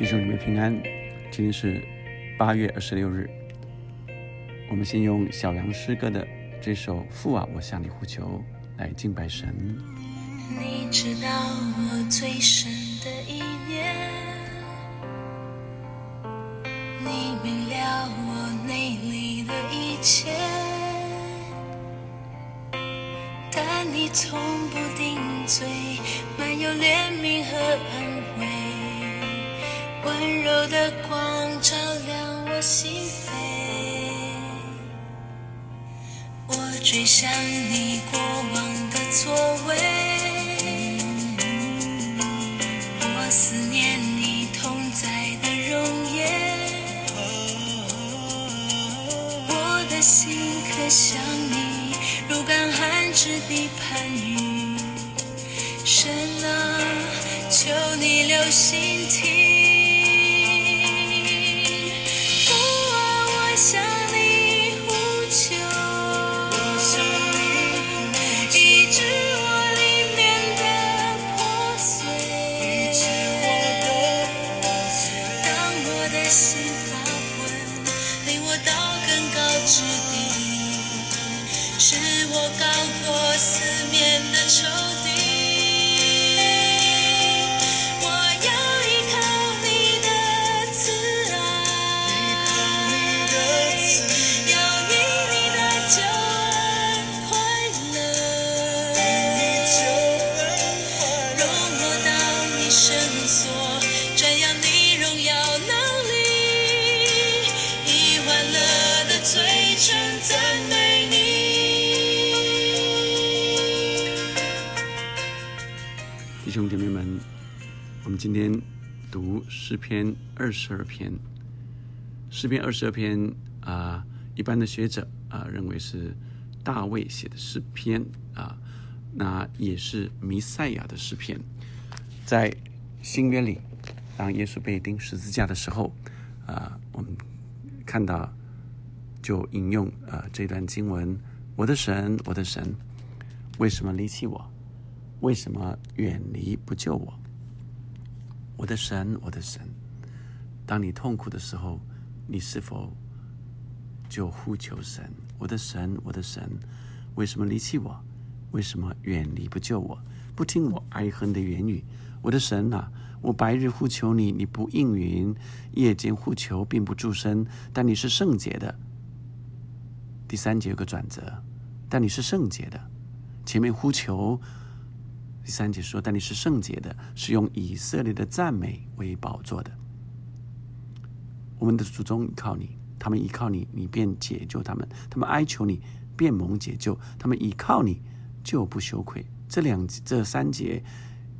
弟兄姊妹平安，今天是八月二十六日。我们先用小杨诗歌的这首《父啊，我向你呼求》来敬拜神。你知道我最深的一念，你明了我内里的一切，但你从不顶嘴，满有怜悯和恩，温柔的光照亮我心扉。我追想你过往的作为，我思念你同在的容颜，我的心可想你，如干旱之地盼雨。神啊，求你留心们，我们今天读诗篇二十二篇。诗篇二十二篇啊、一般的学者啊、认为是大卫写的诗篇啊，那也是弥赛亚的诗篇。在新约里，当耶稣被钉十字架的时候，啊、我们看到就引用啊、这段经文：“我的神，我的神，为什么离弃我？为什么远离不救我？我的神，我的神，当你痛苦的时候，你是否就呼求神？我的神，我的神，为什么离弃我？为什么远离不救我？不听我哀恨的言语？我的神啊，我白日呼求你，你不应允；夜间呼求，并不助身。但你是圣洁的。第三节有个转折，但你是圣洁的。前面呼求，第三节说，但你是圣洁的，是用以色列的赞美为宝座的。我们的祖宗依靠你，他们依靠你，你便解救他们；他们哀求你，便蒙解救；他们依靠你，就不羞愧。这两这三节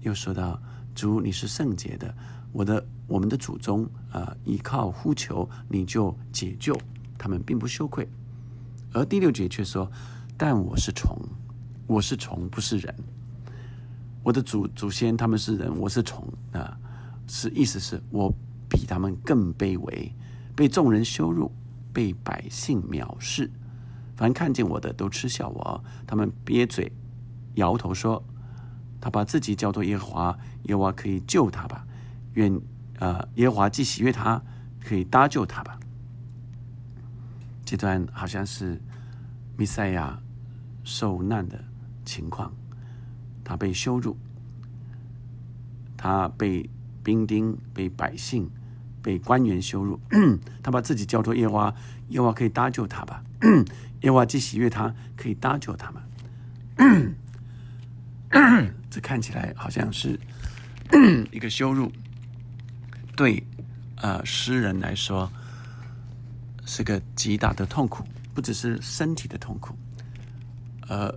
又说到主，你是圣洁的，我的我们的祖宗啊、呃依靠呼求，你就解救他们，并不羞愧。而第六节却说，但我是虫，我是虫，不是人。我的祖祖先他们是人，我是虫啊，是意思是我比他们更卑微，被众人羞辱，被百姓藐视。凡看见我的都嗤笑我，他们憋嘴，摇头说：“他把自己叫做耶和华，耶和华可以救他吧？愿呃耶和华既喜悦他，可以搭救他吧。”这段好像是弥赛亚受难的情况。他被羞辱，他被兵丁、被百姓、被官员羞辱，他把自己交托耶和华，耶华可以搭救他吧？耶和华既喜悦他，可以搭救他们。这看起来好像是一个羞辱，对呃诗人来说是个极大的痛苦，不只是身体的痛苦，而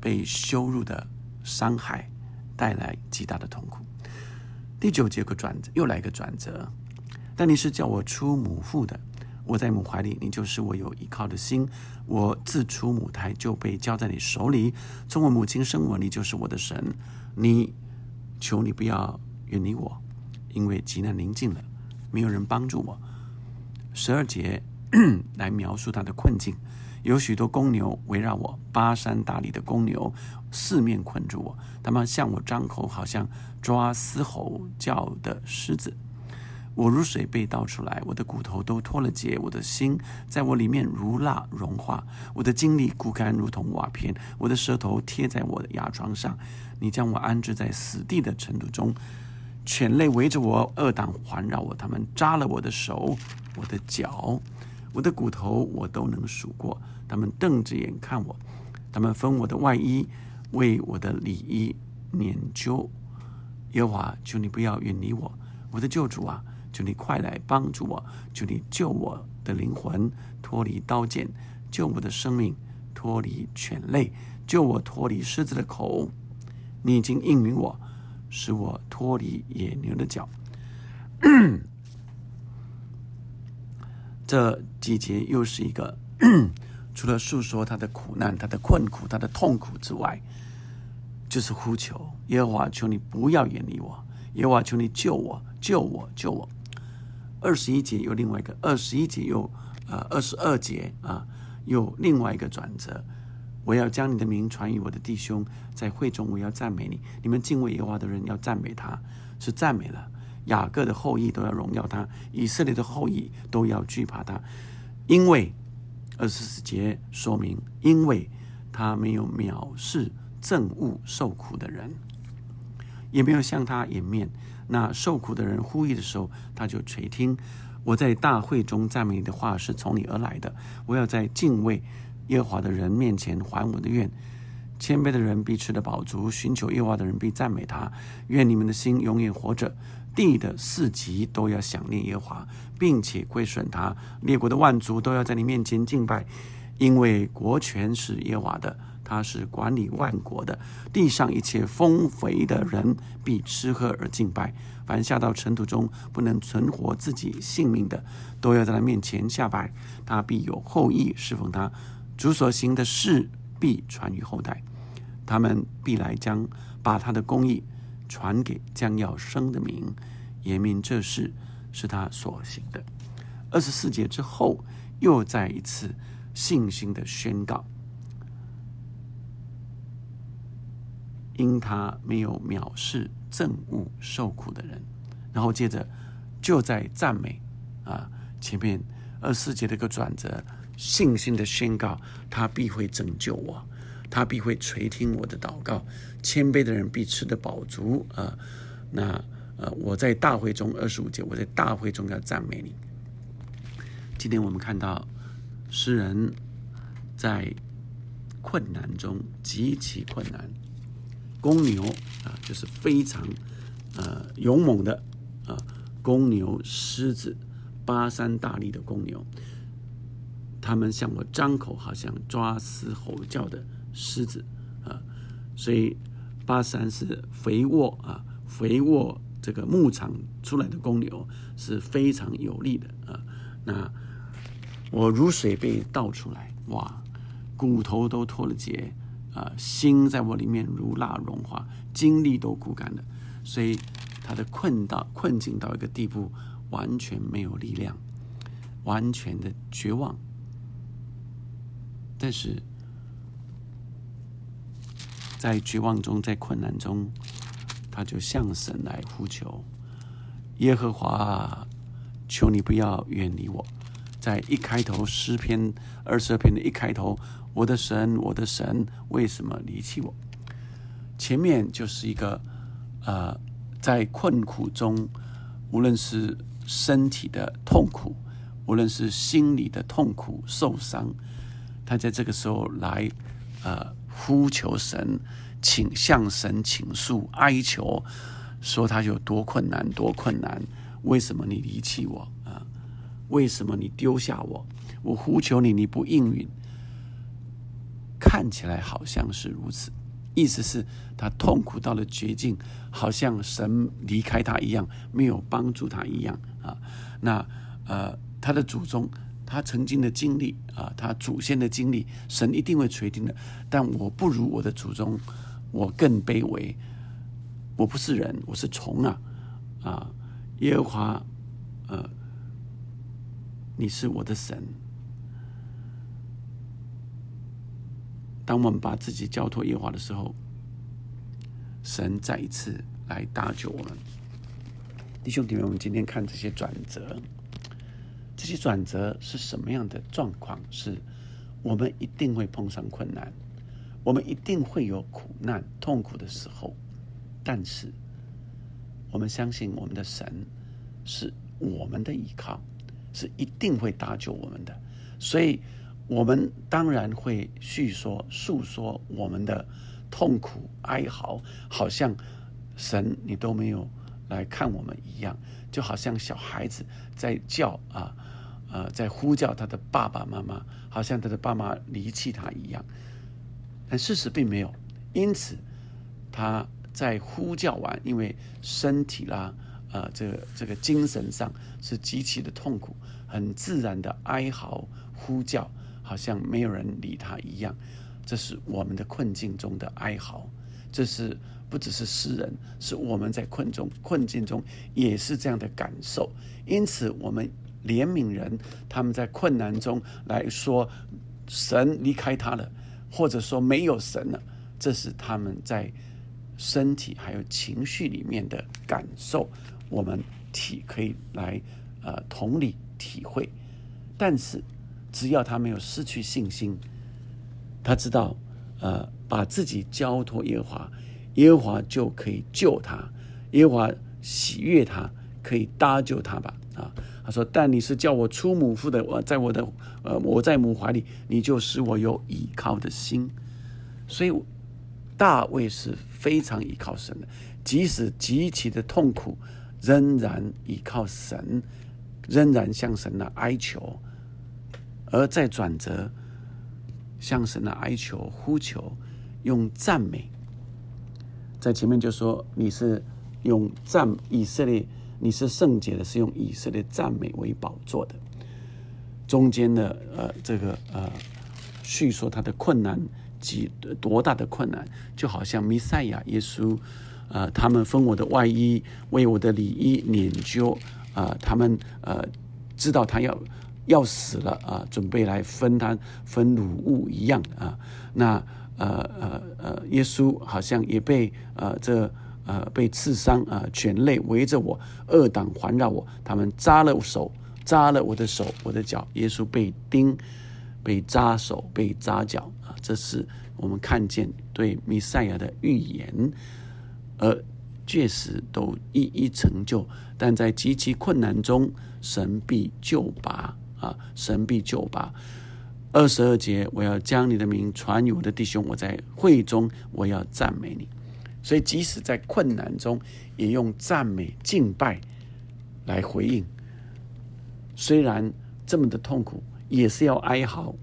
被羞辱的。伤害带来极大的痛苦。第九节有个转折，又来一个转折。但你是叫我出母腹的，我在母怀里，你就是我有依靠的心。我自出母胎就被交在你手里，从我母亲生我，你就是我的神。你求你不要远离我，因为极难临近了，没有人帮助我。十二节来描述他的困境。有许多公牛围绕我，巴山大里的公牛四面困住我，他们向我张口，好像抓嘶吼叫的狮子。我如水被倒出来，我的骨头都脱了节，我的心在我里面如蜡融化，我的精力枯干如同瓦片，我的舌头贴在我的牙床上。你将我安置在死地的尘土中，犬类围着我，恶党环绕我，他们扎了我的手，我的脚，我的骨头我都能数过。他们瞪着眼看我，他们分我的外衣，为我的里衣研究。耶和华，求你不要远离我，我的救主啊！求你快来帮助我，求你救我的灵魂脱离刀剑，救我的生命脱离犬类，救我脱离狮子的口。你已经应允我，使我脱离野牛的脚。这季节又是一个，除了诉说他的苦难、他的困苦、他的痛苦之外，就是呼求耶和华，求你不要远离我，耶和华，求你救我，救我，救我。二十一节又另外一个，二十一节又呃二十二节啊，又另外一个转折。我要将你的名传于我的弟兄，在会中我要赞美你。你们敬畏耶和华的人要赞美他，是赞美了。雅各的后裔都要荣耀他，以色列的后裔都要惧怕他，因为二十四节说明，因为他没有藐视憎恶受苦的人，也没有向他掩面。那受苦的人呼吁的时候，他就垂听。我在大会中赞美你的话是从你而来的。我要在敬畏耶和华的人面前还我的愿。谦卑的人必吃得饱足，寻求耶和华的人必赞美他。愿你们的心永远活着。地的四极都要想念耶和华，并且归顺他。列国的万族都要在你面前敬拜，因为国权是耶和华的。他是管理万国的，地上一切丰肥的人必吃喝而敬拜。凡下到尘土中不能存活自己性命的，都要在他面前下拜。他必有后裔侍奉他，主所行的事必传于后代。他们必来将把他的公义传给将要生的民，言明这事是他所行的。二十四节之后，又再一次信心的宣告。因他没有藐视憎恶受苦的人，然后接着就在赞美啊前面二十四节的一个转折，信心的宣告，他必会拯救我，他必会垂听我的祷告，谦卑的人必吃得饱足啊。那呃我在大会中二十五节，我在大会中要赞美你。今天我们看到诗人在困难中极其困难。公牛啊，就是非常呃勇猛的啊公牛、狮子、巴山大力的公牛，他们向我张口，好像抓嘶吼叫的狮子啊。所以巴山是肥沃啊，肥沃这个牧场出来的公牛是非常有力的啊。那我如水被倒出来，哇，骨头都脱了节。啊，心在我里面如蜡融化，精力都枯干了，所以他的困到困境到一个地步，完全没有力量，完全的绝望。但是在绝望中，在困难中，他就向神来呼求：耶和华，求你不要远离我。在一开头诗篇二十二篇的一开头。我的神，我的神，为什么离弃我？前面就是一个，呃，在困苦中，无论是身体的痛苦，无论是心理的痛苦、受伤，他在这个时候来，呃，呼求神，请向神倾诉、哀求，说他有多困难、多困难，为什么你离弃我啊？为什么你丢下我？我呼求你，你不应允。看起来好像是如此，意思是他痛苦到了绝境，好像神离开他一样，没有帮助他一样啊。那呃，他的祖宗，他曾经的经历啊，他祖先的经历，神一定会垂听的。但我不如我的祖宗，我更卑微，我不是人，我是虫啊啊！耶和华，呃，你是我的神。当我们把自己交托耶和华的时候，神再一次来搭救我们。弟兄姐妹，我们今天看这些转折，这些转折是什么样的状况？是我们一定会碰上困难，我们一定会有苦难、痛苦的时候，但是我们相信我们的神是我们的依靠，是一定会搭救我们的，所以我们当然会叙说、诉说我们的痛苦、哀嚎，好像神你都没有。来看我们一样，就好像小孩子在叫啊，呃，在呼叫他的爸爸妈妈，好像他的爸妈离弃他一样。但事实并没有，因此他在呼叫完，因为身体啦，呃，这个这个精神上是极其的痛苦，很自然的哀嚎呼叫，好像没有人理他一样。这是我们的困境中的哀嚎，这是。不只是诗人，是我们在困中困境中也是这样的感受。因此，我们怜悯人，他们在困难中来说神离开他了，或者说没有神了，这是他们在身体还有情绪里面的感受。我们体可以来呃同理体会，但是只要他没有失去信心，他知道呃把自己交托耶和华。耶和华就可以救他，耶和华喜悦他，可以搭救他吧？啊，他说：“但你是叫我出母腹的，我在我的呃，我在母怀里，你就使我有倚靠的心。”所以大卫是非常依靠神的，即使极其的痛苦，仍然依靠神，仍然向神的哀求，而在转折，向神的哀求呼求，用赞美。在前面就说你是用赞以色列，你是圣洁的，是用以色列赞美为宝座的。中间的呃这个呃叙说他的困难几多大的困难，就好像弥赛亚耶稣，呃他们分我的外衣，为我的里衣捻揪，啊他们呃知道他要要死了啊，准备来分他分乳物一样啊那。呃呃呃，耶稣好像也被呃这呃被刺伤啊，犬类围着我，恶党环绕我，他们扎了手，扎了我的手，我的脚。耶稣被钉，被扎手，被扎脚啊，这是我们看见对弥赛亚的预言，而确实都一一成就。但在极其困难中，神必救拔啊，神必救拔。二十二节，我要将你的名传于我的弟兄。我在会中，我要赞美你。所以，即使在困难中，也用赞美敬拜来回应。虽然这么的痛苦，也是要哀嚎。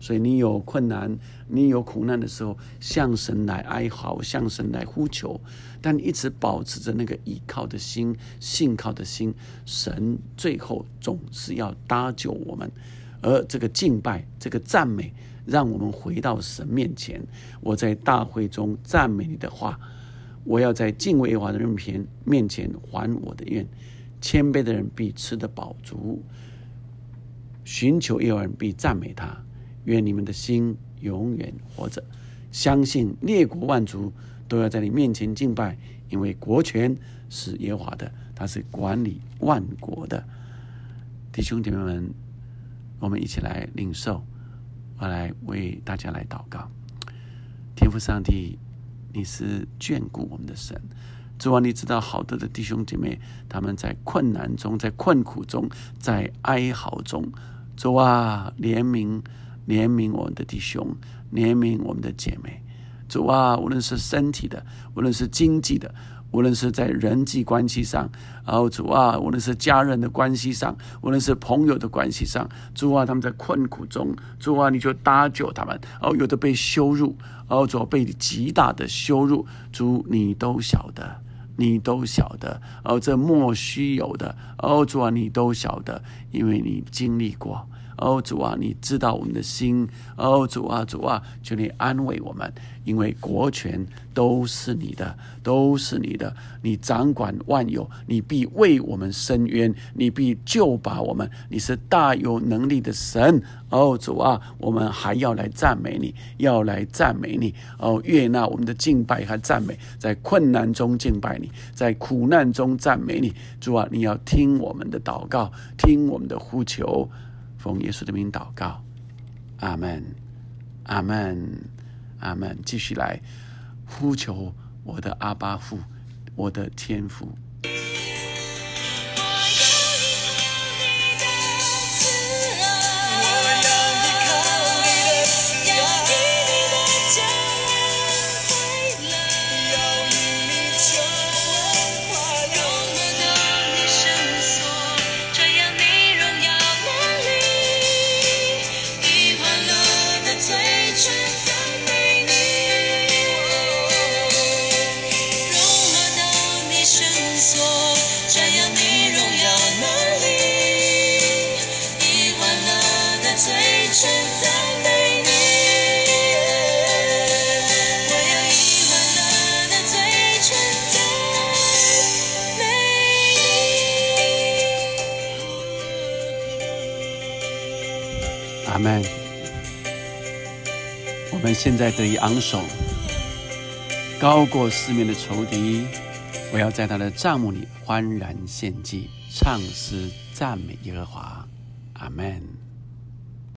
所以，你有困难，你有苦难的时候，向神来哀嚎，向神来呼求。但一直保持着那个依靠的心、信靠的心，神最后总是要搭救我们。而这个敬拜，这个赞美，让我们回到神面前。我在大会中赞美你的话，我要在敬畏耶和华的人前面前还我的愿。谦卑的人必吃得饱足，寻求耶和华人必赞美他。愿你们的心永远活着，相信列国万族都要在你面前敬拜，因为国权是耶和华的，他是管理万国的。弟兄姐妹们。我们一起来领受，我来为大家来祷告。天父上帝，你是眷顾我们的神。主啊，你知道好多的弟兄姐妹，他们在困难中，在困苦中，在哀嚎中。主啊，怜悯怜悯我们的弟兄，怜悯我们的姐妹。主啊，无论是身体的，无论是经济的。无论是在人际关系上，然后主啊，无论是家人的关系上，无论是朋友的关系上，主啊，他们在困苦中，主啊，你就搭救他们。哦，有的被羞辱，哦，主啊被极大的羞辱，主你都晓得，你都晓得。哦，这莫须有的，哦，主啊，你都晓得，因为你经历过。哦，主啊，你知道我们的心。哦，主啊，主啊，求你安慰我们，因为国权都是你的，都是你的。你掌管万有，你必为我们伸冤，你必救拔我们。你是大有能力的神。哦，主啊，我们还要来赞美你，要来赞美你。哦，悦纳我们的敬拜和赞美，在困难中敬拜你，在苦难中赞美你。主啊，你要听我们的祷告，听我们的呼求，奉耶稣的名祷告。阿门，阿门，阿门！继续来呼求我的阿巴父，我的天父。现在得以昂首，高过四面的仇敌。我要在他的帐幕里欢然献祭，唱诗赞美耶和华。阿门。